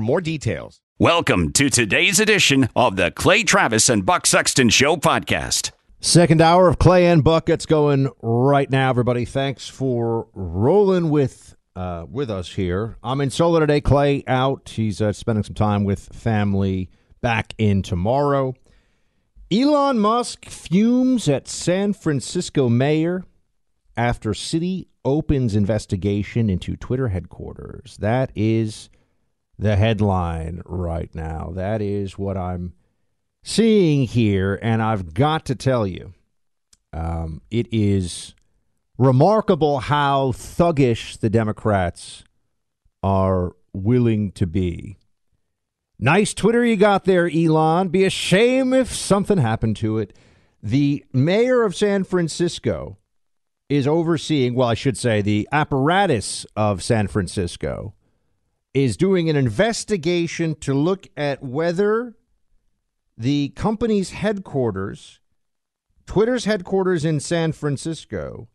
more details. Welcome to today's edition of the Clay Travis and Buck Sexton Show podcast. Second hour of Clay and Buck. It's going right now, everybody. Thanks for rolling with uh, with us here. I'm in solo today. Clay out. He's uh, spending some time with family. Back in tomorrow. Elon Musk fumes at San Francisco mayor after city opens investigation into Twitter headquarters. That is the headline right now. That is what I'm seeing here, and I've got to tell you, um, it is remarkable how thuggish the Democrats are willing to be. Nice Twitter you got there, Elon. Be a shame if something happened to it. The mayor of San Francisco is overseeing, well, I should say, the apparatus of San Francisco is doing an investigation to look at whether the company's headquarters, Twitter's headquarters in San Francisco,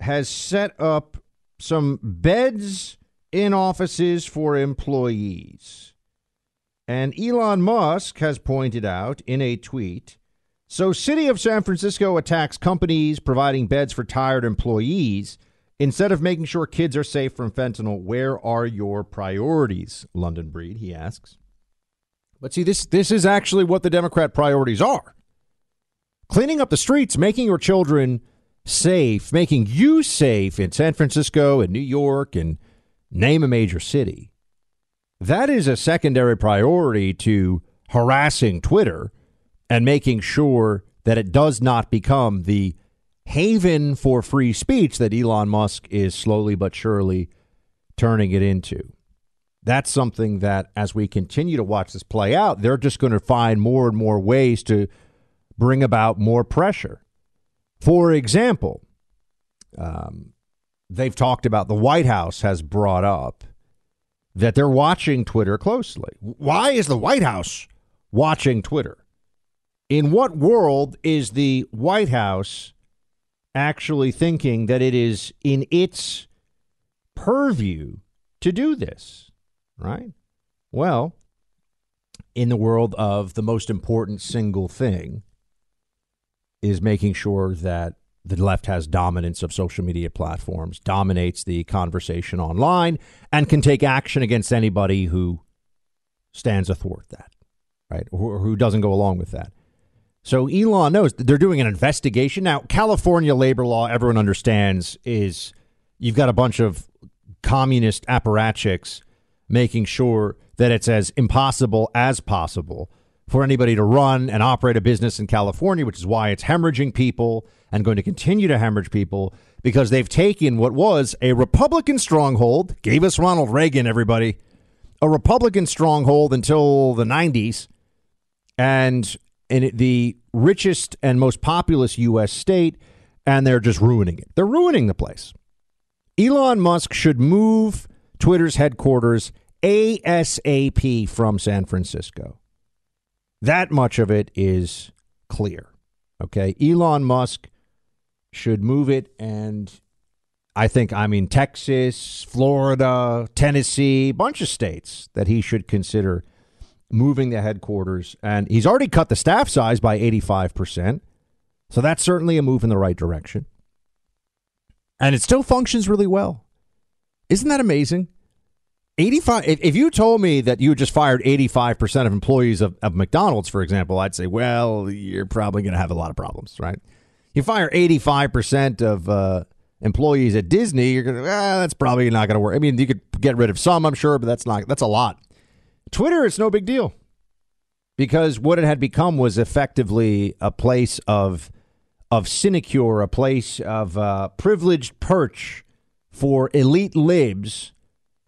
has set up some beds in offices for employees. And Elon Musk has pointed out in a tweet so, City of San Francisco attacks companies providing beds for tired employees. Instead of making sure kids are safe from fentanyl, where are your priorities, London Breed? He asks. But see, this this is actually what the Democrat priorities are: cleaning up the streets, making your children safe, making you safe in San Francisco and New York and name a major city. That is a secondary priority to harassing Twitter and making sure that it does not become the haven for free speech that Elon Musk is slowly but surely turning it into. That's something that, as we continue to watch this play out, they're just going to find more and more ways to bring about more pressure. For example, um, they've talked about the White House has brought up that they're watching Twitter closely. Why is the White House watching Twitter? In what world is the White House actually thinking that it is in its purview to do this? Right? Well, in the world of the most important single thing is making sure that the left has dominance of social media platforms, dominates the conversation online, and can take action against anybody who stands athwart that, right? Or who doesn't go along with that. So Elon knows they're doing an investigation. Now, California labor law, everyone understands, is you've got a bunch of communist apparatchiks making sure that it's as impossible as possible for anybody to run and operate a business in California, which is why it's hemorrhaging people and going to continue to hemorrhage people because they've taken what was a Republican stronghold, gave us Ronald Reagan, everybody, a Republican stronghold until the 90s, and in the richest and most populous U.S. state, and they're just ruining it. They're ruining the place. Elon Musk should move Twitter's headquarters ASAP from San Francisco. That much of it is clear. Okay. Elon Musk should move it. And I think, I mean, Texas, Florida, Tennessee, bunch of states that he should consider moving the headquarters. And he's already cut the staff size by 85%. So that's certainly a move in the right direction. And it still functions really well. Isn't that amazing? 85 if, you told me that you just fired 85% of employees of, of McDonald's for example I'd say well you're probably going to have a lot of problems right you fire 85% of uh, employees at Disney you're going to ah, that's probably not going to work I mean you could get rid of some I'm sure but that's not that's a lot Twitter it's no big deal because what it had become was effectively a place of of sinecure a place of uh, privileged perch for elite libs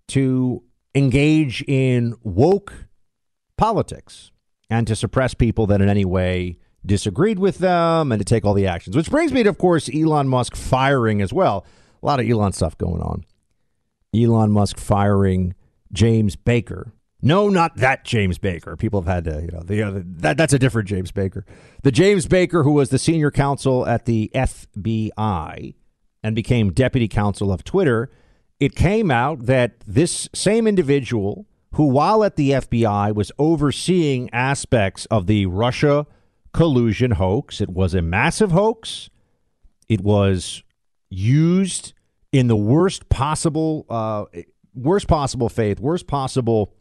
to engage in woke politics and to suppress people that in any way disagreed with them and to take all the actions. Which brings me to, of course, Elon Musk firing as well. A lot of Elon stuff going on. Elon Musk firing James Baker. No, not that James Baker. People have had to, you know, the, uh, that that's a different James Baker. The James Baker who was the senior counsel at the FBI and became deputy counsel of Twitter it came out that this same individual, who while at the FBI was overseeing aspects of the Russia collusion hoax, it was a massive hoax. It was used in the worst possible, uh, worst possible faith, worst possible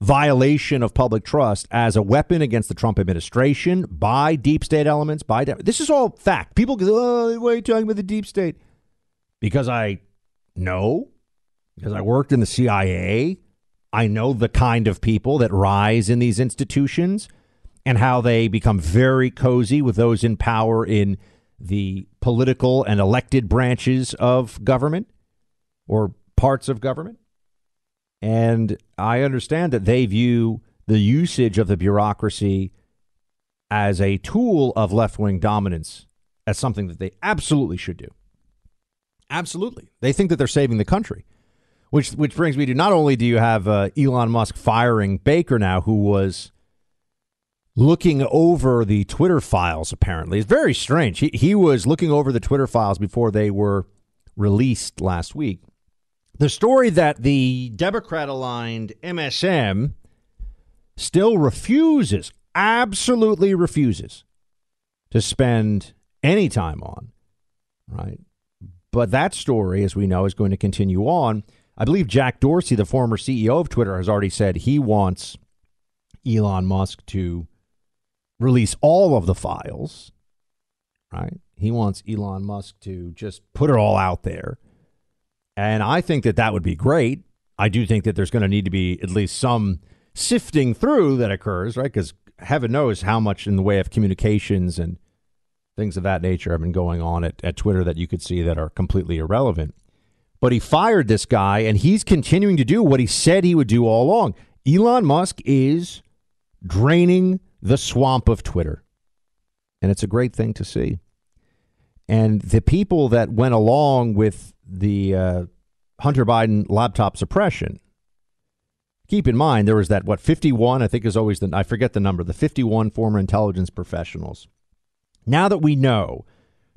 violation of public trust as a weapon against the Trump administration by deep state elements. By de- this is all fact. People go, "Oh, why are you talking about the deep state?" Because I know, because I worked in the CIA. I know the kind of people that rise in these institutions and how they become very cozy with those in power in the political and elected branches of government or parts of government. And I understand that they view the usage of the bureaucracy as a tool of left wing dominance as something that they absolutely should do. Absolutely. They think that they're saving the country. Which which brings me to not only do you have uh, Elon Musk firing Baker now, who was looking over the Twitter files. Apparently, it's very strange. He he was looking over the Twitter files before they were released last week. The story that the Democrat aligned MSM still refuses, absolutely refuses, to spend any time on, right? But that story, as we know, is going to continue on. I believe Jack Dorsey, the former CEO of Twitter, has already said he wants Elon Musk to release all of the files, right? He wants Elon Musk to just put it all out there. And I think that that would be great. I do think that there's going to need to be at least some sifting through that occurs, right? Because heaven knows how much in the way of communications and things of that nature have been going on at, at Twitter that you could see that are completely irrelevant. But he fired this guy, and he's continuing to do what he said he would do all along. Elon Musk is draining the swamp of Twitter. And it's a great thing to see. And the people that went along with the uh, Hunter Biden laptop suppression, keep in mind there was that, what, 51, I think is always the, I forget the number, the 51 former intelligence professionals now that we know,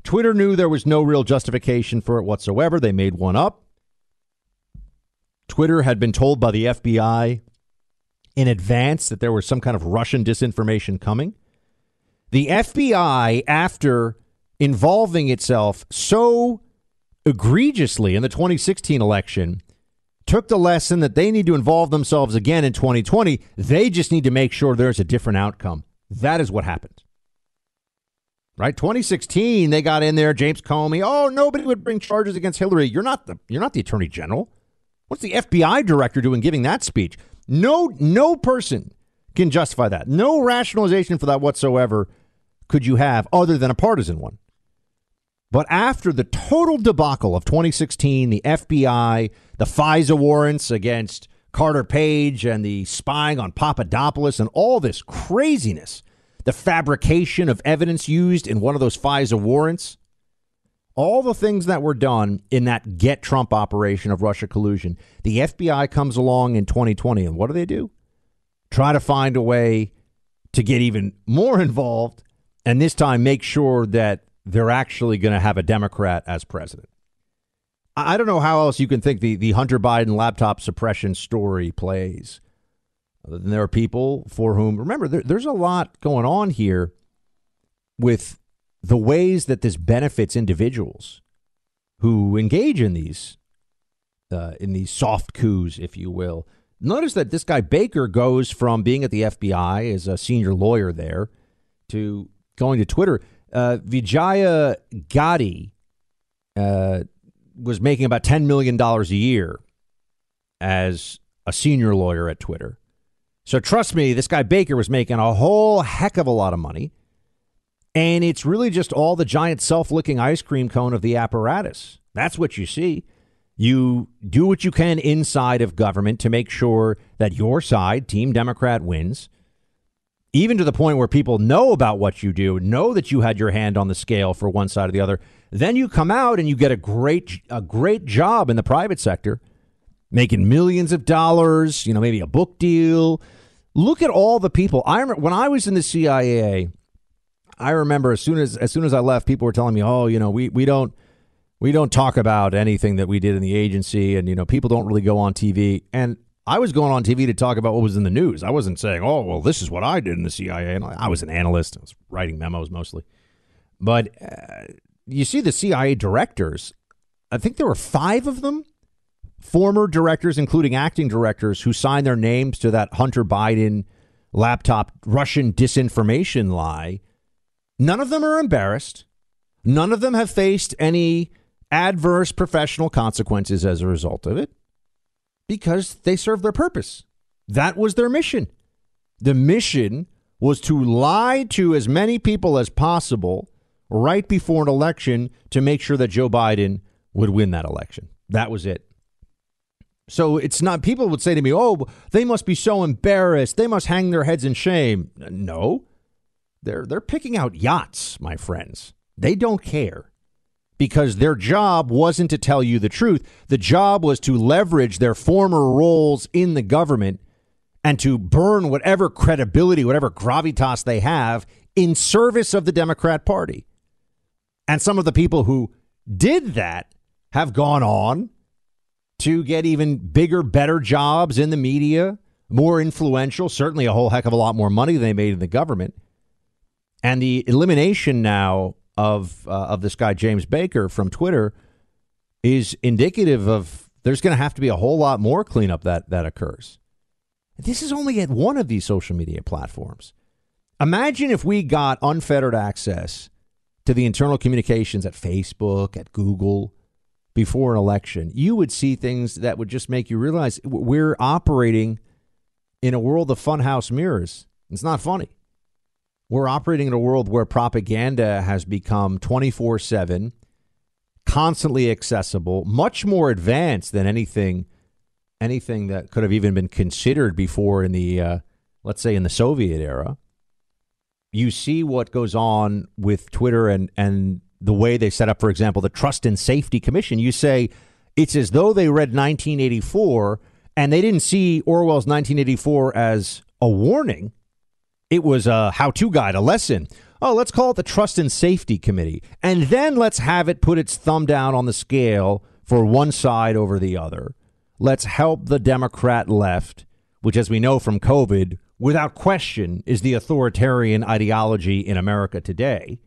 Twitter knew there was no real justification for it whatsoever. They made one up. Twitter had been told by the FBI in advance that there was some kind of Russian disinformation coming. The FBI, after involving itself so egregiously in the 2016 election, took the lesson that they need to involve themselves again in 2020. They just need to make sure there's a different outcome. That is what happened right? 2016, they got in there, James Comey. Oh, nobody would bring charges against Hillary. You're not the you're not the attorney general. What's the FBI director doing giving that speech? No, no person can justify that. No rationalization for that whatsoever could you have other than a partisan one. But after the total debacle of 2016, the FBI, the FISA warrants against Carter Page and the spying on Papadopoulos and all this craziness, the fabrication of evidence used in one of those FISA warrants, all the things that were done in that get Trump operation of Russia collusion, the FBI comes along in 2020, and what do they do? Try to find a way to get even more involved, and this time make sure that they're actually going to have a Democrat as president. I don't know how else you can think the, the Hunter Biden laptop suppression story plays. There are people for whom, remember, there, there's a lot going on here with the ways that this benefits individuals who engage in these uh, in these soft coups, if you will. Notice that this guy Baker goes from being at the FBI as a senior lawyer there to going to Twitter. Uh, Vijaya Gadde uh, was making about $10 million a year as a senior lawyer at Twitter. So trust me, this guy Baker was making a whole heck of a lot of money. And it's really just all the giant self licking ice cream cone of the apparatus. That's what you see. You do what you can inside of government to make sure that your side, Team Democrat, wins, even to the point where people know about what you do, know that you had your hand on the scale for one side or the other. Then you come out and you get a great a great job in the private sector, making millions of dollars, you know, maybe a book deal. Look at all the people. I remember when I was in the CIA, I remember as soon as as soon as I left, people were telling me, "Oh, you know, we we don't we don't talk about anything that we did in the agency, and you know, people don't really go on TV." And I was going on TV to talk about what was in the news. I wasn't saying, "Oh, well, this is what I did in the CIA." And I was an analyst. I was writing memos mostly, but uh, you see the CIA directors. I think there were five of them, former directors, including acting directors, who signed their names to that Hunter Biden laptop Russian disinformation lie None of them are embarrassed. None of them have faced any adverse professional consequences as a result of it because they served their purpose. That was their mission. The mission was to lie to as many people as possible right before an election to make sure that Joe Biden would win that election. That was it. So it's not, people would say to me, oh, they must be so embarrassed. They must hang their heads in shame. No, they're they're picking out yachts, my friends. They don't care because their job wasn't to tell you the truth. The job was to leverage their former roles in the government and to burn whatever credibility, whatever gravitas they have in service of the Democrat Party. And some of the people who did that have gone on to get even bigger, better jobs in the media, more influential, certainly a whole heck of a lot more money than they made in the government. And the elimination now of uh, of this guy James Baker from Twitter is indicative of there's going to have to be a whole lot more cleanup that that occurs. This is only at one of these social media platforms. Imagine if we got unfettered access to the internal communications at Facebook, at Google before an election. You would see things that would just make you realize we're operating in a world of funhouse mirrors. It's not funny. We're operating in a world where propaganda has become 24 7, constantly accessible, much more advanced than anything anything that could have even been considered before in the, uh, let's say, in the Soviet era. You see what goes on with Twitter and, and the way they set up, for example, the Trust and Safety Commission. You say it's as though they read 1984 and they didn't see Orwell's 1984 as a warning it was a how to guide, a lesson. Oh, let's call it the Trust and Safety Committee. And then let's have it put its thumb down on the scale for one side over the other. Let's help the Democrat left, which, as we know from COVID, without question is the authoritarian ideology in America today.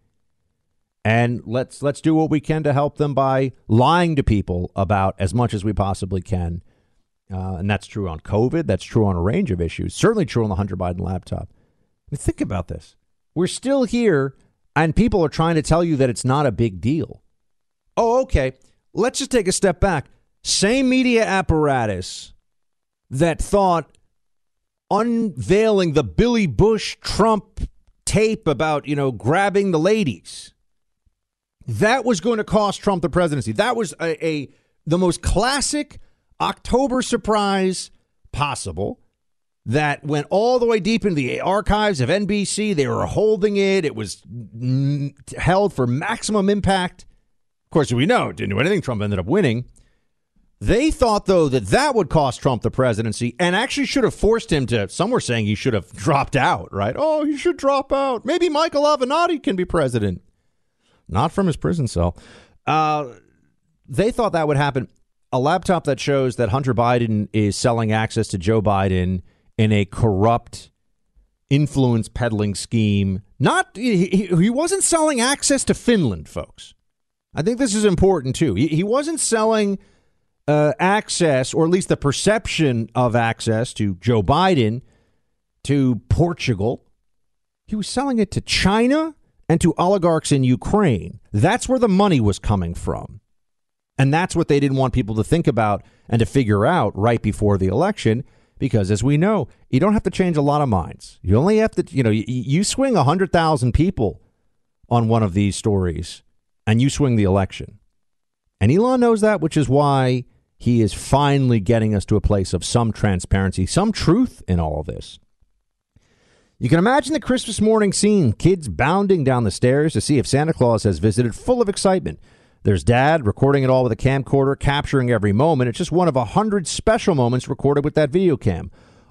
And let's let's do what we can to help them by lying to people about as much as we possibly can. Uh, and that's true on COVID. That's true on a range of issues. Certainly true on the Hunter Biden laptop mean, think about this. We're still here, and people are trying to tell you that it's not a big deal. Oh, okay. Let's just take a step back. Same media apparatus that thought unveiling the Billy Bush Trump tape about, you know, grabbing the ladies. That was going to cost Trump the presidency. That was a, a the most classic October surprise possible that went all the way deep into the archives of NBC. They were holding it, it was held for maximum impact. Of course, we know it didn't do anything. Trump ended up winning. They thought, though, that that would cost Trump the presidency and actually should have forced him to. Some were saying he should have dropped out, right? Oh, he should drop out. Maybe Michael Avenatti can be president. Not from his prison cell. Uh, they thought that would happen. A laptop that shows that Hunter Biden is selling access to Joe Biden in a corrupt influence peddling scheme. Not he, he wasn't selling access to Finland, folks. I think this is important too. He, he wasn't selling uh, access, or at least the perception of access to Joe Biden to Portugal. He was selling it to China and to oligarchs in Ukraine. That's where the money was coming from. And that's what they didn't want people to think about and to figure out right before the election. Because as we know, you don't have to change a lot of minds. You only have to, you know, you, you swing 100,000 people on one of these stories and you swing the election. And Elon knows that, which is why he is finally getting us to a place of some transparency, some truth in all of this. You can imagine the Christmas morning scene kids bounding down the stairs to see if Santa Claus has visited, full of excitement. There's dad recording it all with a camcorder, capturing every moment. It's just one of a hundred special moments recorded with that video cam.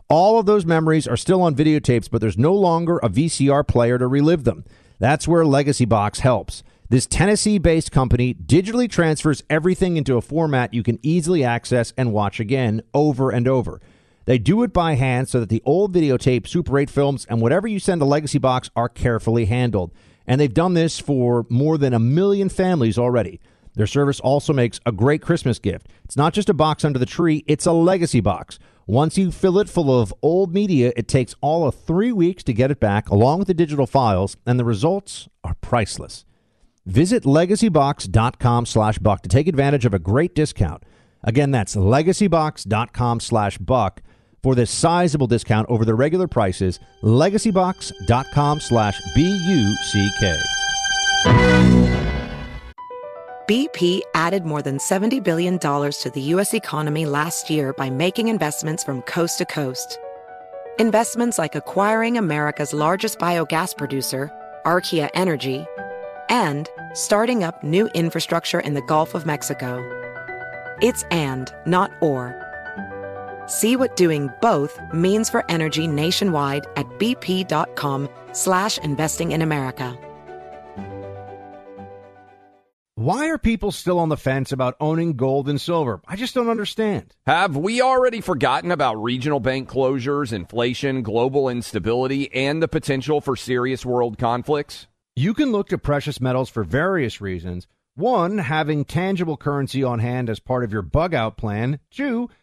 All of those memories are still on videotapes, but there's no longer a VCR player to relive them. That's where Legacy Box helps. This Tennessee based company digitally transfers everything into a format you can easily access and watch again over and over. They do it by hand so that the old videotape, Super 8 films, and whatever you send to Legacy Box are carefully handled. And they've done this for more than a million families already. Their service also makes a great Christmas gift. It's not just a box under the tree, it's a legacy box. Once you fill it full of old media, it takes all of three weeks to get it back, along with the digital files, and the results are priceless. Visit legacybox.com slash buck to take advantage of a great discount. Again, that's legacybox.com slash buck for this sizable discount over the regular prices. Legacybox.com slash B-U-C-K. BP added more than $70 billion to the U.S. economy last year by making investments from coast to coast. Investments like acquiring America's largest biogas producer, Archaea Energy, and starting up new infrastructure in the Gulf of Mexico. It's and, not or. See what doing both means for energy nationwide at bp.com slash investing in America. Why are people still on the fence about owning gold and silver? I just don't understand. Have we already forgotten about regional bank closures, inflation, global instability, and the potential for serious world conflicts? You can look to precious metals for various reasons. One, having tangible currency on hand as part of your bug out plan. Two,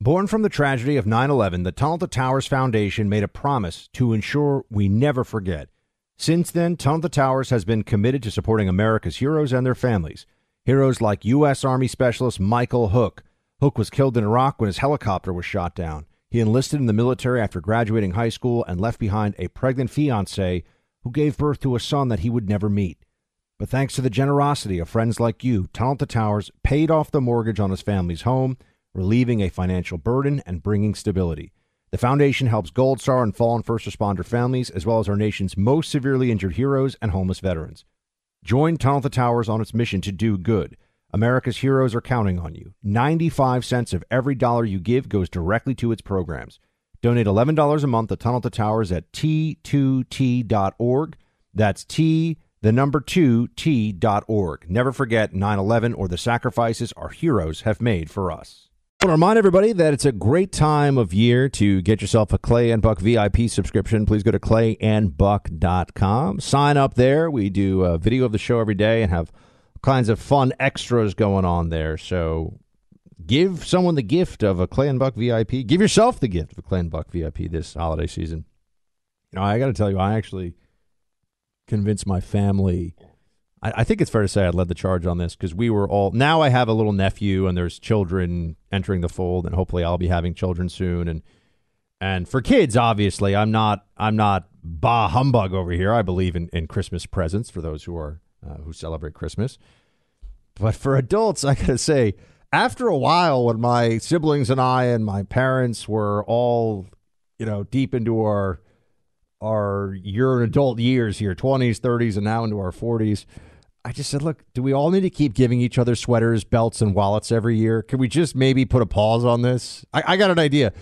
Born from the tragedy of 9 11, the Tunnel to Towers Foundation made a promise to ensure we never forget. Since then, Tunnel to Towers has been committed to supporting America's heroes and their families. Heroes like U.S. Army Specialist Michael Hook. Hook was killed in Iraq when his helicopter was shot down. He enlisted in the military after graduating high school and left behind a pregnant fiancee who gave birth to a son that he would never meet. But thanks to the generosity of friends like you, Tunnel to Towers paid off the mortgage on his family's home relieving a financial burden and bringing stability. The foundation helps Gold Star and fallen first responder families, as well as our nation's most severely injured heroes and homeless veterans. Join Tunnel to Towers on its mission to do good. America's heroes are counting on you. 95 cents of every dollar you give goes directly to its programs. Donate $11 a month to Tunnel to Towers at t2t.org. That's T, the number 2, t.org. Never forget 9 11 or the sacrifices our heroes have made for us. I want to remind everybody that it's a great time of year to get yourself a Clay and Buck VIP subscription. Please go to clayandbuck.com. Sign up there. We do a video of the show every day and have kinds of fun extras going on there. So give someone the gift of a Clay and Buck VIP. Give yourself the gift of a Clay and Buck VIP this holiday season. You know, I got to tell you, I actually convinced my family – I, I think it's fair to say I led the charge on this because we were all. Now I have a little nephew, and there's children entering the fold, and hopefully I'll be having children soon. And and for kids, obviously, I'm not I'm not bah humbug over here. I believe in, in Christmas presents for those who are uh, who celebrate Christmas. But for adults, I gotta say, after a while, when my siblings and I and my parents were all, you know, deep into our our your adult years here, twenties, thirties, and now into our forties, I just said, look, do we all need to keep giving each other sweaters, belts, and wallets every year? Can we just maybe put a pause on this? I, I got an idea.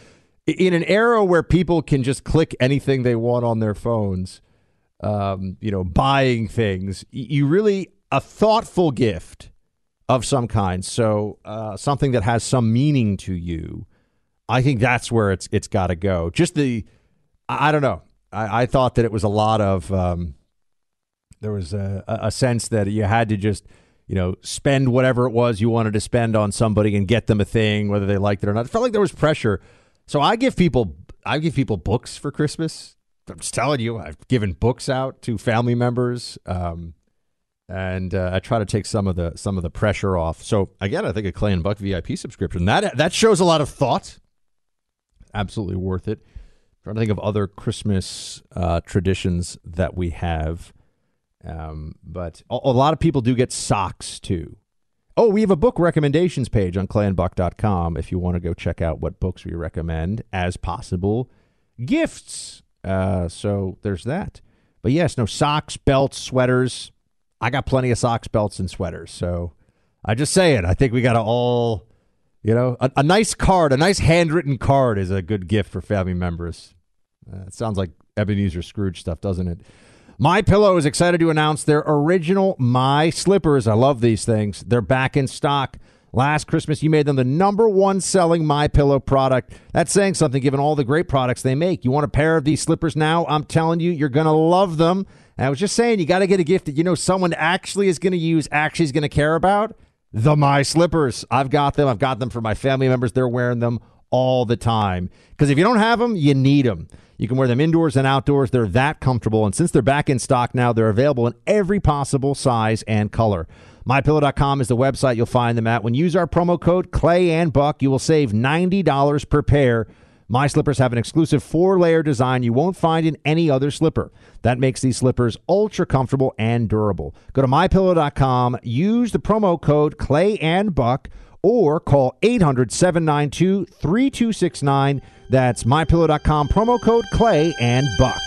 In an era where people can just click anything they want on their phones, um, you know, buying things, you really a thoughtful gift of some kind. So uh, something that has some meaning to you. I think that's where it's it's got to go. Just the, I, I don't know. I, I, thought that it was a lot of. Um, there was a, a sense that you had to just you know, spend whatever it was you wanted to spend on somebody and get them a thing, whether they liked it or not. It felt like there was pressure. So I give people, I give people books for Christmas. I'm just telling you, I've given books out to family members, um, and uh, I try to take some of the some of the pressure off. So again, I think a Clay and Buck VIP subscription that that shows a lot of thought. Absolutely worth it. I'm trying to think of other Christmas uh, traditions that we have. Um, but a, a, lot of people do get socks too. Oh, we have a book recommendations page on clayandbuck.com if you want to go check out what books we recommend as possible gifts. Uh, so there's that. But yes, no socks, belts, sweaters. I got plenty of socks, belts, and sweaters. So I just say it. I think we got to all, you know, a, a, nice card, a nice handwritten card is a good gift for family members. Uh, it sounds like Ebenezer Scrooge stuff, doesn't it? My Pillow is excited to announce their original My Slippers. I love these things. They're back in stock. Last Christmas, you made them the number one selling My Pillow product. That's saying something given all the great products they make. You want a pair of these slippers now? I'm telling you, you're going to love them. And I was just saying, you got to get a gift that you know someone actually is going to use, actually is going to care about. The My Slippers. I've got them. I've got them for my family members. They're wearing them all the time. Because if you don't have them, you need them. You can wear them indoors and outdoors. They're that comfortable. And since they're back in stock now, they're available in every possible size and color. MyPillow.com is the website you'll find them at. When you use our promo code Clay and Buck, you will save $90 per pair. My slippers have an exclusive four layer design you won't find in any other slipper. That makes these slippers ultra comfortable and durable. Go to mypillow.com, use the promo code Clay and Buck, or call 800 792 3269 that's mypillow.com, promo code Clay and Buck.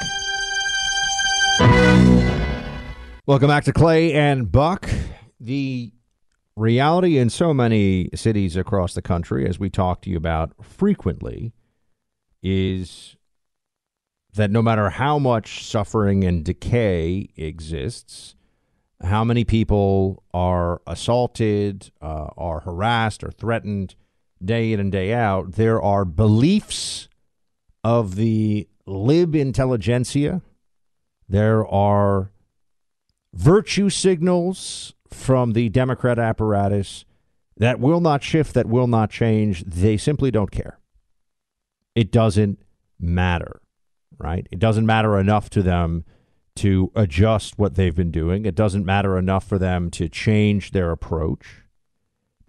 Welcome back to Clay and Buck. The reality in so many cities across the country, as we talk to you about frequently, is that no matter how much suffering and decay exists, how many people are assaulted, uh, are harassed, or threatened, day in and day out, there are beliefs of the lib intelligentsia. There are virtue signals from the Democrat apparatus that will not shift, that will not change. They simply don't care. It doesn't matter, right? It doesn't matter enough to them to adjust what they've been doing. It doesn't matter enough for them to change their approach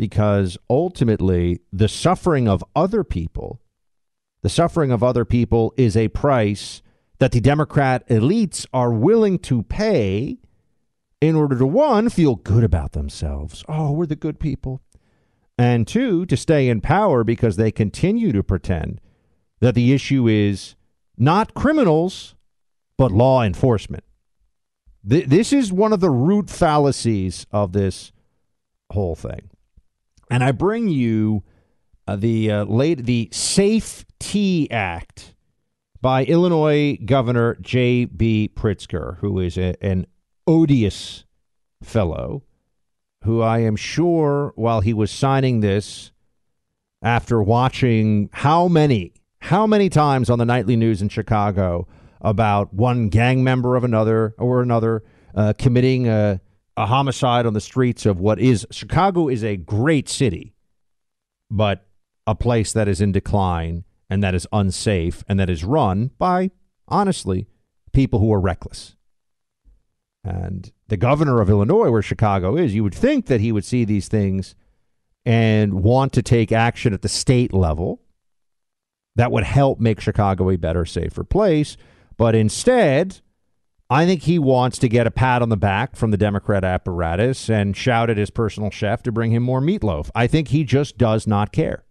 because ultimately the suffering of other people, the suffering of other people is a price that the Democrat elites are willing to pay in order to one, feel good about themselves. Oh, we're the good people. And two, to stay in power because they continue to pretend that the issue is not criminals, but law enforcement. Th- this is one of the root fallacies of this whole thing and I bring you uh, the uh, late the Safe T Act by Illinois Governor J.B. Pritzker, who is a, an odious fellow, who I am sure, while he was signing this, after watching how many, how many times on the nightly news in Chicago about one gang member of another or another uh, committing a, a homicide on the streets of what is Chicago is a great city, but a place that is in decline and that is unsafe and that is run by, honestly, people who are reckless. And the governor of Illinois, where Chicago is, you would think that he would see these things and want to take action at the state level that would help make Chicago a better, safer place. But instead, I think he wants to get a pat on the back from the Democrat apparatus and shout at his personal chef to bring him more meatloaf. I think he just does not care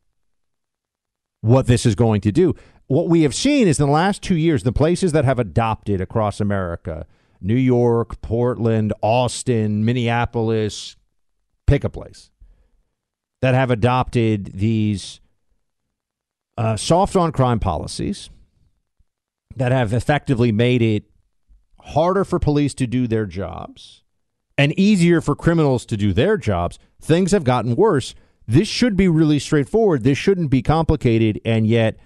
what this is going to do. What we have seen is in the last two years, the places that have adopted across America New York, Portland, Austin, Minneapolis, pick a place that have adopted these uh, soft on crime policies that have effectively made it harder for police to do their jobs and easier for criminals to do their jobs, things have gotten worse. This should be really straightforward. This shouldn't be complicated. And yet,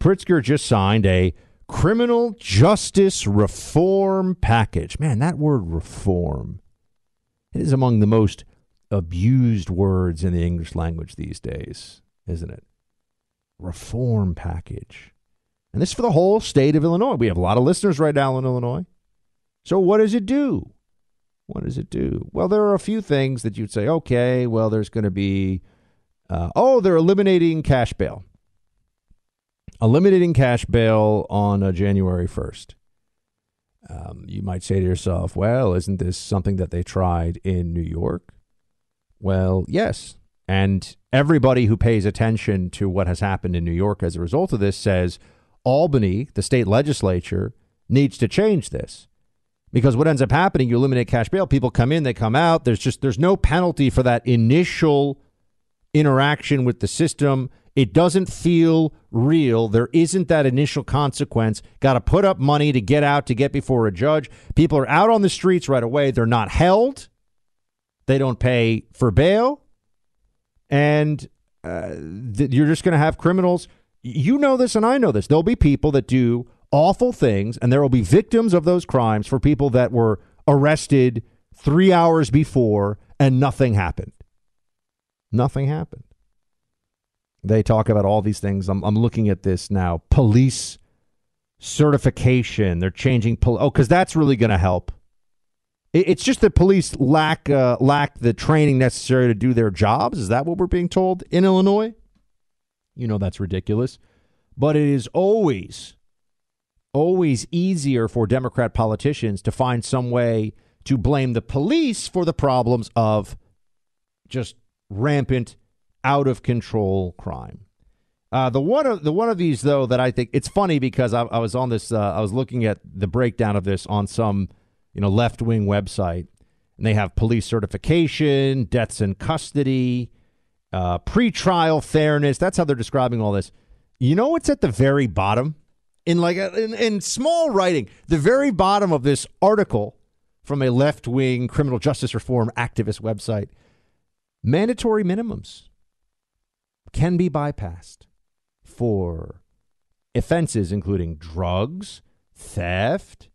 Pritzker just signed a criminal justice reform package. Man, that word reform it is among the most abused words in the English language these days, isn't it? Reform package. And this is for the whole state of Illinois. We have a lot of listeners right now in Illinois. So, what does it do? What does it do? Well, there are a few things that you'd say, okay, well, there's going to be, uh, oh, they're eliminating cash bail eliminating cash bail on uh, January 1st. Um, you might say to yourself, well, isn't this something that they tried in New York? Well, yes. And everybody who pays attention to what has happened in New York as a result of this says Albany, the state legislature, needs to change this. Because what ends up happening, you eliminate cash bail, people come in, they come out. There's just there's no penalty for that initial interaction with the system. It doesn't feel real. There isn't that initial consequence. Got to put up money to get out to get before a judge. People are out on the streets right away. They're not held. They don't pay for bail. And uh, th- you're just going to have criminals. You know this, and I know this. There'll be people that do awful things, and there will be victims of those crimes for people that were arrested three hours before and nothing happened. Nothing happened. They talk about all these things. I'm, I'm looking at this now. Police certification. They're changing. Pol- oh, because that's really going to help. It, it's just that police lack uh, lack the training necessary to do their jobs. Is that what we're being told in Illinois? You know that's ridiculous. But it is always, always easier for Democrat politicians to find some way to blame the police for the problems of just rampant out of control crime. Uh, the one of the one of these though that I think it's funny because I, I was on this uh, I was looking at the breakdown of this on some you know left wing website and they have police certification, deaths in custody, uh, pretrial fairness. That's how they're describing all this. You know what's at the very bottom in like a, in, in small writing, the very bottom of this article from a left wing criminal justice reform activist website. Mandatory minimums can be bypassed for offenses including drugs, theft,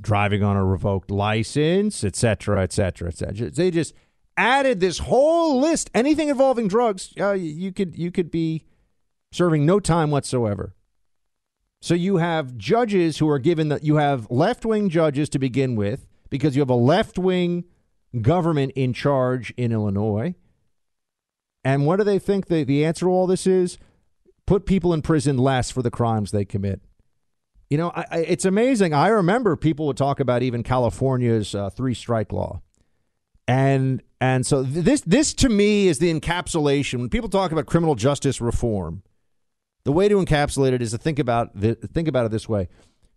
driving on a revoked license, etc., etc., etc. They just added this whole list. Anything involving drugs, uh, you could you could be serving no time whatsoever. So you have judges who are given that you have left wing judges to begin with because you have a left wing government in charge in Illinois. And what do they think the, the answer to all this is? Put people in prison less for the crimes they commit. You know, I, I, it's amazing. I remember people would talk about even California's uh, three strike law, and and so this this to me is the encapsulation. When people talk about criminal justice reform, the way to encapsulate it is to think about the, think about it this way: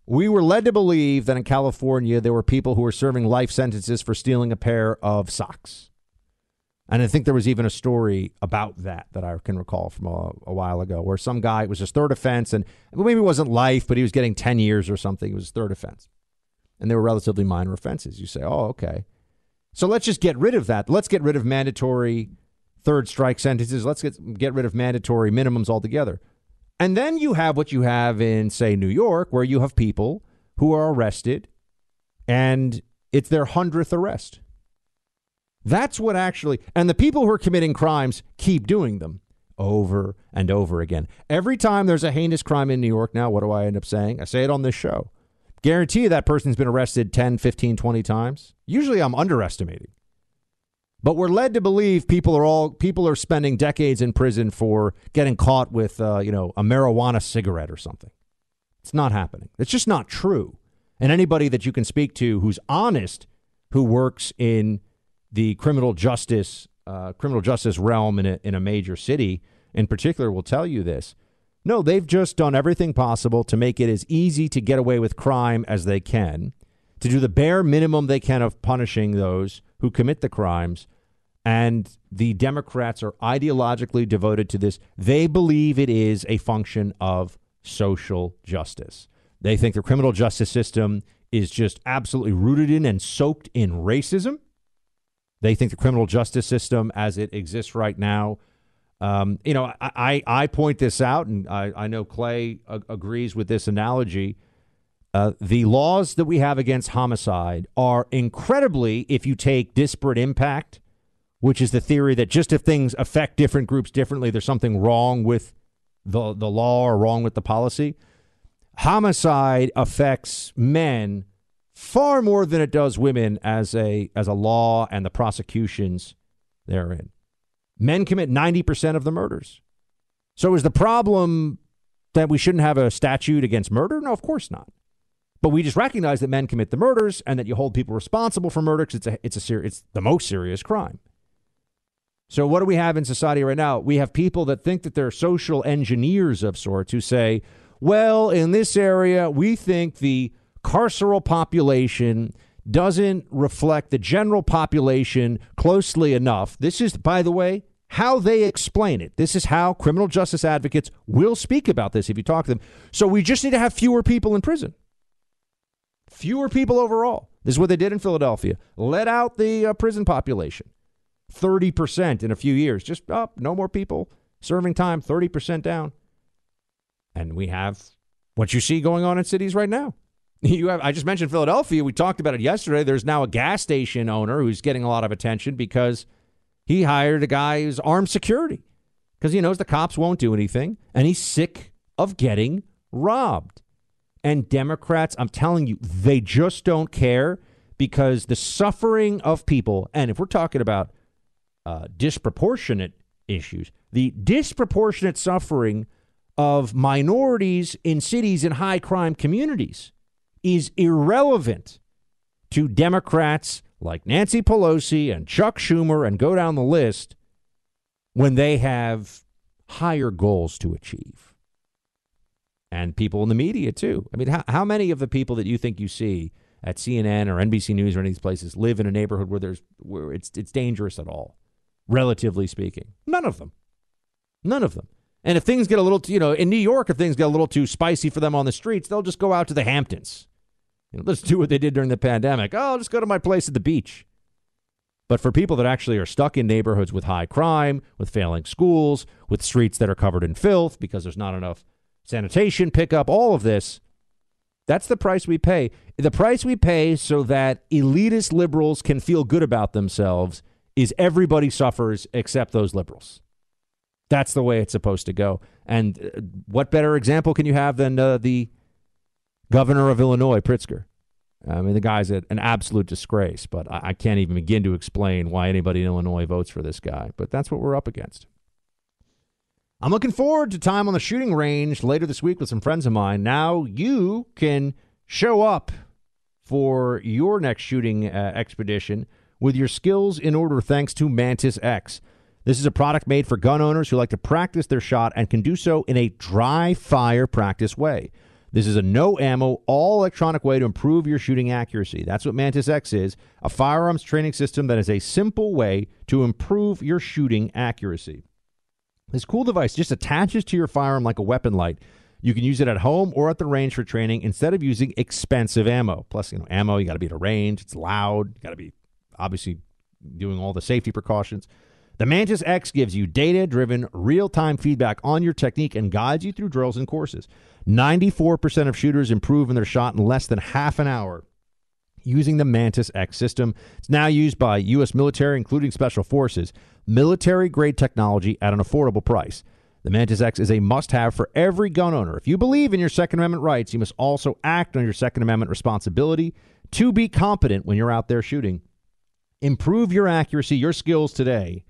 we were led to believe that in California there were people who were serving life sentences for stealing a pair of socks. And I think there was even a story about that that I can recall from a, a, while ago, where some guy it was his third offense, and maybe it wasn't life, but he was getting ten years or something. It was his third offense, and they were relatively minor offenses. You say, oh, okay, so let's just get rid of that. Let's get rid of mandatory third strike sentences. Let's get get rid of mandatory minimums altogether. And then you have what you have in, say, New York, where you have people who are arrested and it's their hundredth arrest. That's what actually, and the people who are committing crimes keep doing them over and over again. Every time there's a heinous crime in New York now, what do I end up saying? I say it on this show. Guarantee that person's been arrested 10, 15, 20 times. Usually I'm underestimating. But we're led to believe people are all people are spending decades in prison for getting caught with uh, you know a marijuana cigarette or something. It's not happening. It's just not true. And anybody that you can speak to who's honest, who works in the criminal justice uh, criminal justice realm in a, in a major city, in particular, will tell you this. No, they've just done everything possible to make it as easy to get away with crime as they can, to do the bare minimum they can of punishing those who commit the crimes. And the Democrats are ideologically devoted to this. They believe it is a function of social justice. They think the criminal justice system is just absolutely rooted in and soaked in racism. They think the criminal justice system, as it exists right now, um, you know, I, I, I, point this out, and I, I know Clay a- agrees with this analogy. Uh, the laws that we have against homicide are incredibly, if you take disparate impact, which is the theory that just if things affect different groups differently, there's something wrong with the, the law or wrong with the policy. Homicide affects men far more than it does women as a as a law and the prosecutions therein. Men commit 90% of the murders. So is the problem that we shouldn't have a statute against murder? No, of course not. But we just recognize that men commit the murders and that you hold people responsible for murder because it's a it's a ser- it's the most serious crime. So what do we have in society right now? We have people that think that they're social engineers of sorts who say, "Well, in this area, we think the carceral population doesn't reflect the general population closely enough. This is, by the way, how they explain it. This is how criminal justice advocates will speak about this if you talk to them. So we just need to have fewer people in prison. Fewer people overall. This is what they did in Philadelphia. Let out the uh, prison population. 30% in a few years. Just up, oh, no more people serving time, 30% down. And we have what you see going on in cities right now. You have I just mentioned Philadelphia. We talked about it yesterday. There's now a gas station owner who's getting a lot of attention because he hired a guy who's armed security because he knows the cops won't do anything and he's sick of getting robbed. And Democrats, I'm telling you, they just don't care because the suffering of people, and if we're talking about uh, disproportionate issues, the disproportionate suffering of minorities in cities in high crime communities is irrelevant to Democrats like Nancy Pelosi and Chuck Schumer and go down the list when they have higher goals to achieve. And people in the media, too. I mean, how, how many of the people that you think you see at CNN or NBC News or any of these places live in a neighborhood where there's where it's it's dangerous at all, relatively speaking? None of them. None of them. And if things get a little, you know, in New York, if things get a little too spicy for them on the streets, they'll just go out to the Hamptons you know, let's do what they did during the pandemic. Oh, I'll just go to my place at the beach. But for people that actually are stuck in neighborhoods with high crime, with failing schools, with streets that are covered in filth because there's not enough sanitation pickup, all of this, that's the price we pay. The price we pay so that elitist liberals can feel good about themselves is everybody suffers except those liberals. That's the way it's supposed to go. And uh, what better example can you have than uh, the governor of Illinois, Pritzker. I mean, the guy's an absolute disgrace, but I, I can't even begin to explain why anybody in Illinois votes for this guy. But that's what we're up against. I'm looking forward to time on the shooting range later this week with some friends of mine. Now you can show up for your next shooting uh, expedition with your skills in order thanks to Mantis X. This is a product made for gun owners who like to practice their shot and can do so in a dry fire practice way. This is a no ammo, all electronic way to improve your shooting accuracy. That's what Mantis X is a firearms training system that is a simple way to improve your shooting accuracy. This cool device just attaches to your firearm like a weapon light. You can use it at home or at the range for training instead of using expensive ammo. Plus, you know, ammo, you got to be at a range, it's loud, you got to be obviously doing all the safety precautions. The Mantis X gives you data driven, real time feedback on your technique and guides you through drills and courses. 94% of shooters improve in their shot in less than half an hour using the Mantis X system. It's now used by U.S. military, including special forces. Military grade technology at an affordable price. The Mantis X is a must have for every gun owner. If you believe in your Second Amendment rights, you must also act on your Second Amendment responsibility to be competent when you're out there shooting. Improve your accuracy, your skills today.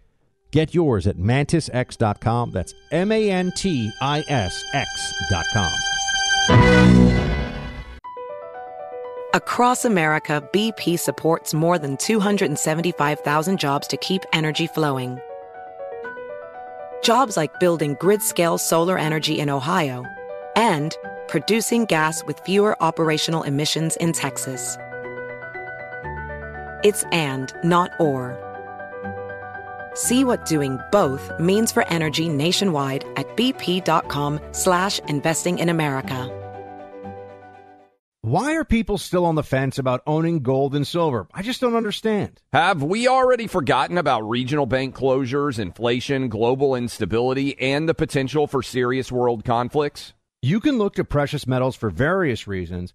Get yours at mantisx.com. That's M A N T I S X.com. Across America, BP supports more than 275,000 jobs to keep energy flowing. Jobs like building grid scale solar energy in Ohio and producing gas with fewer operational emissions in Texas. It's and, not or. See what doing both means for energy nationwide at bp.com slash investing in America. Why are people still on the fence about owning gold and silver? I just don't understand. Have we already forgotten about regional bank closures, inflation, global instability, and the potential for serious world conflicts? You can look to precious metals for various reasons.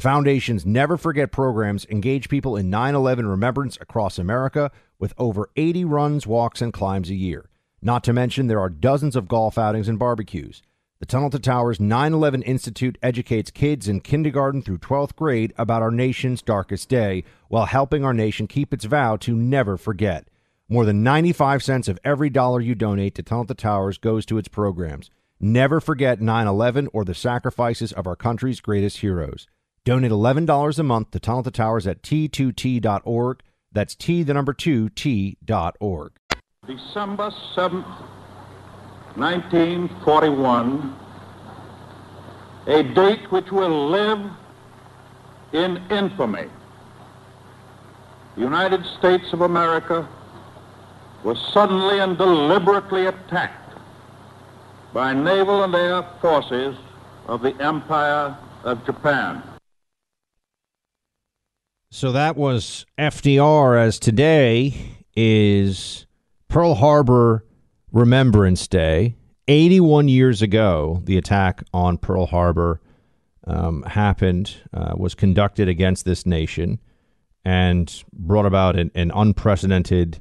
The Foundation's Never Forget programs engage people in 9 11 remembrance across America with over 80 runs, walks, and climbs a year. Not to mention, there are dozens of golf outings and barbecues. The Tunnel to Towers 9 11 Institute educates kids in kindergarten through 12th grade about our nation's darkest day while helping our nation keep its vow to never forget. More than 95 cents of every dollar you donate to Tunnel to Towers goes to its programs. Never forget 9 11 or the sacrifices of our country's greatest heroes. Donate $11 a month to Tunnel to Towers at t2t.org. That's T, the number 2, T.org. December 7th, 1941, a date which will live in infamy. The United States of America was suddenly and deliberately attacked by naval and air forces of the Empire of Japan. So that was FDR, as today is Pearl Harbor Remembrance Day. 81 years ago, the attack on Pearl Harbor um, happened, uh, was conducted against this nation, and brought about an, an unprecedented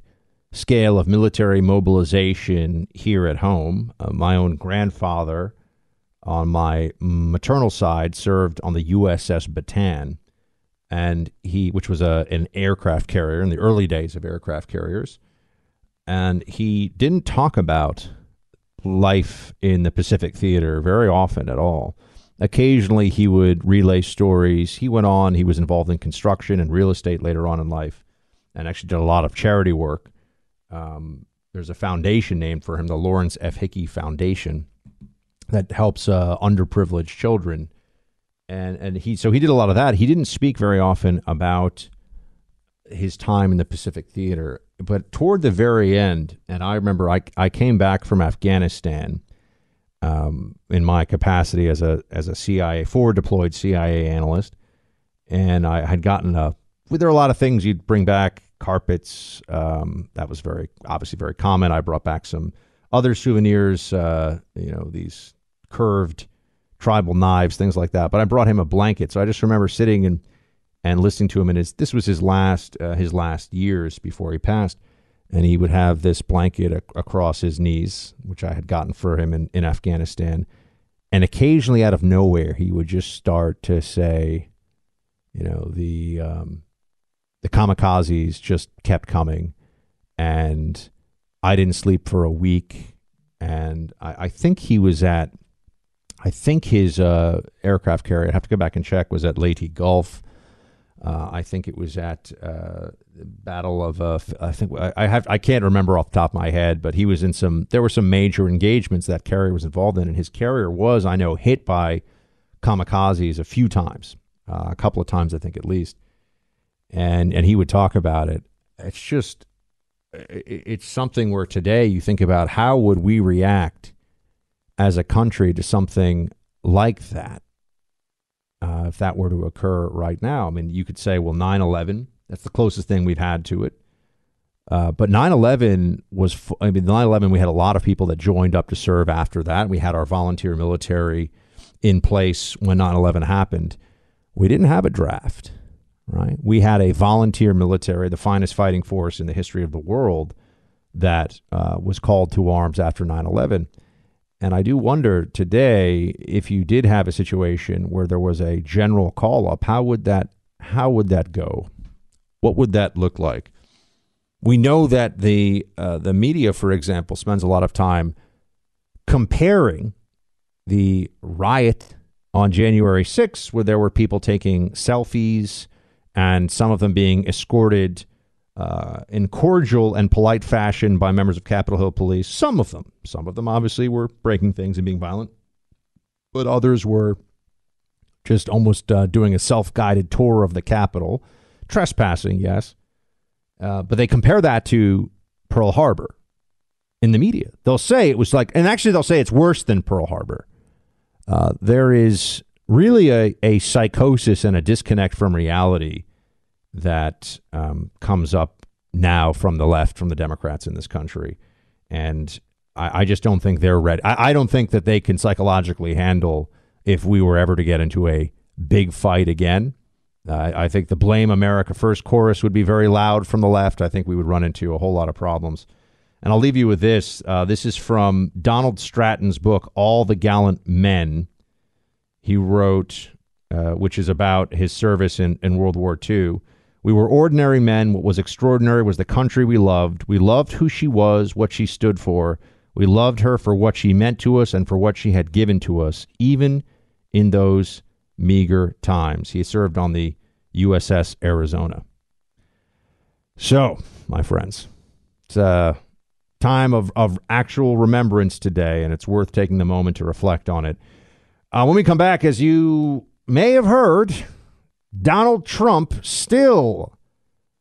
scale of military mobilization here at home. Uh, my own grandfather, on my maternal side, served on the USS Bataan, and he, which was a an aircraft carrier in the early days of aircraft carriers and he didn't talk about life in the Pacific Theater very often at all. Occasionally, he would relay stories. He went on, he was involved in construction and real estate later on in life, and actually did a lot of charity work. Um, there's a foundation named for him, the Lawrence F. Hickey Foundation, that helps uh, underprivileged children. And and he so he did a lot of that. He didn't speak very often about his time in the Pacific Theater. But toward the very end, and I remember I, I came back from Afghanistan um, in my capacity as a as a CIA forward deployed CIA analyst, and I had gotten a there are a lot of things you'd bring back. Carpets, um, that was very obviously very common. I brought back some other souvenirs, uh, you know, these curved tribal knives, things like that. But I brought him a blanket, so I just remember sitting and and listening to him. And his this was his last uh, his last years before he passed, and he would have this blanket a- across his knees, which I had gotten for him in, in Afghanistan. And occasionally, out of nowhere, he would just start to say, you know, the um, the kamikazes just kept coming, and I didn't sleep for a week. And I, I think he was at, I think his uh, aircraft carrier. I have to go back and check. Was at Leyte Gulf. Uh, I think it was at uh, Battle of. Uh, I think I, have. I can't remember off the top of my head, but he was in some. There were some major engagements that carrier was involved in, and his carrier was, I know, hit by kamikazes a few times, uh, a couple of times, I think at least. And and he would talk about it. It's just, it's something where today you think about how would we react as a country to something like that uh, if that were to occur right now. I mean, you could say, well, 9 11, that's the closest thing we've had to it. Uh, but 9 11 was, f- I mean, 9 11, we had a lot of people that joined up to serve after that. We had our volunteer military in place when 9 11 happened. We didn't have a draft, right? We had a volunteer military, the finest fighting force in the history of the world, that uh, was called to arms after 9 11. And I do wonder today if you did have a situation where there was a general call up, how would that how would that go? What would that look like? We know that the uh, the media, for example, spends a lot of time comparing the riot on January 6th, where there were people taking selfies and some of them being escorted uh, in cordial and polite fashion by members of Capitol Hill Police. Some of them, some of them obviously were breaking things and being violent, but others were just almost uh, doing a self-guided tour of the Capitol, trespassing, yes. Uh, but they compare that to Pearl Harbor in the media. They'll say it was like, and actually they'll say it's worse than Pearl Harbor. Uh, there is really a, a psychosis and a disconnect from reality that um, comes up now from the left, from the Democrats in this country. And I, I just don't think they're ready. I, I, don't think that they can psychologically handle if we were ever to get into a big fight again. Uh, I think the blame America first chorus would be very loud from the left. I think we would run into a whole lot of problems. And I'll leave you with this. Uh, this is from Donald Stratton's book, All the Gallant Men. He wrote, uh, which is about his service in, in World War II. We were ordinary men. What was extraordinary was the country we loved. We loved who she was, what she stood for. We loved her for what she meant to us and for what she had given to us, even in those meager times. He served on the USS Arizona. So, my friends, it's a time of, of actual remembrance today, and it's worth taking the moment to reflect on it. Uh, when we come back, as you may have heard, Donald Trump still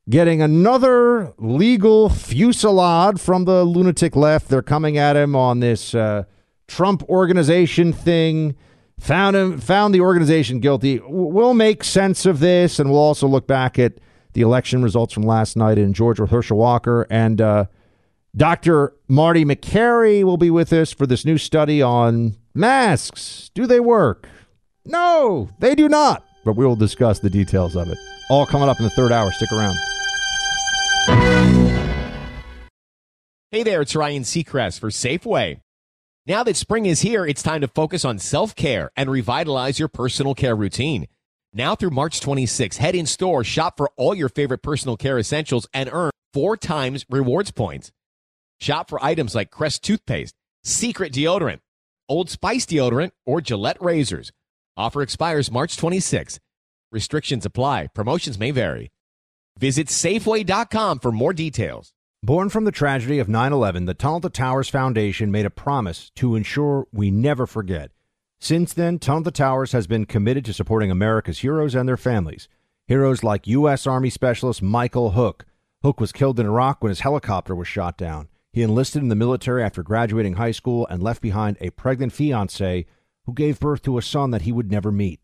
getting another legal fusillade from the lunatic left. They're coming at him on this uh, Trump organization thing. Found him, found the organization guilty. We'll make sense of this, and we'll also look back at the election results from last night in Georgia with Herschel Walker and uh, Dr. Marty Makary will be with us for this new study on masks. Do they work? No, they do not but we will discuss the details of it. All coming up in the third hour. Stick around. Hey there, it's Ryan Seacrest for Safeway. Now that spring is here, it's time to focus on self care and revitalize your personal care routine. Now through March 26, head in store, shop for all your favorite personal care essentials, and earn four times rewards points. Shop for items like Crest toothpaste, Secret deodorant, Old Spice deodorant, or Gillette razors. Offer expires March 26. Restrictions apply. Promotions may vary. Visit Safeway.com for more details. Born from the tragedy of 9 11, the Tunnel to Towers Foundation made a promise to ensure we never forget. Since then, Tunnel to Towers has been committed to supporting America's heroes and their families. Heroes like U.S. Army Specialist Michael Hook. Hook was killed in Iraq when his helicopter was shot down. He enlisted in the military after graduating high school and left behind a pregnant fiancee who gave birth to a son that he would never meet.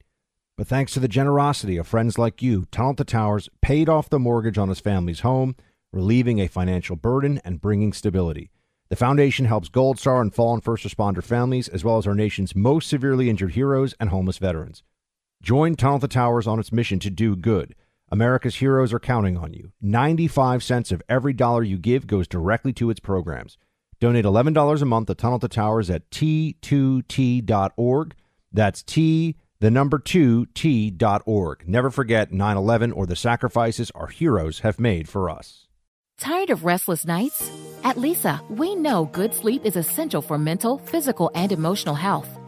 But thanks to the generosity of friends like you, Tunnel to Towers paid off the mortgage on his family's home, relieving a financial burden and bringing stability. The foundation helps Gold Star and fallen first responder families, as well as our nation's most severely injured heroes and homeless veterans. Join Tunnel to Towers on its mission to do good. America's heroes are counting on you. 95 cents of every dollar you give goes directly to its programs. Donate $11 a month to Tunnel to Towers at t2t.org. That's T, the number 2, t.org. Never forget 9 11 or the sacrifices our heroes have made for us. Tired of restless nights? At Leesa, we know good sleep is essential for mental, physical, and emotional health.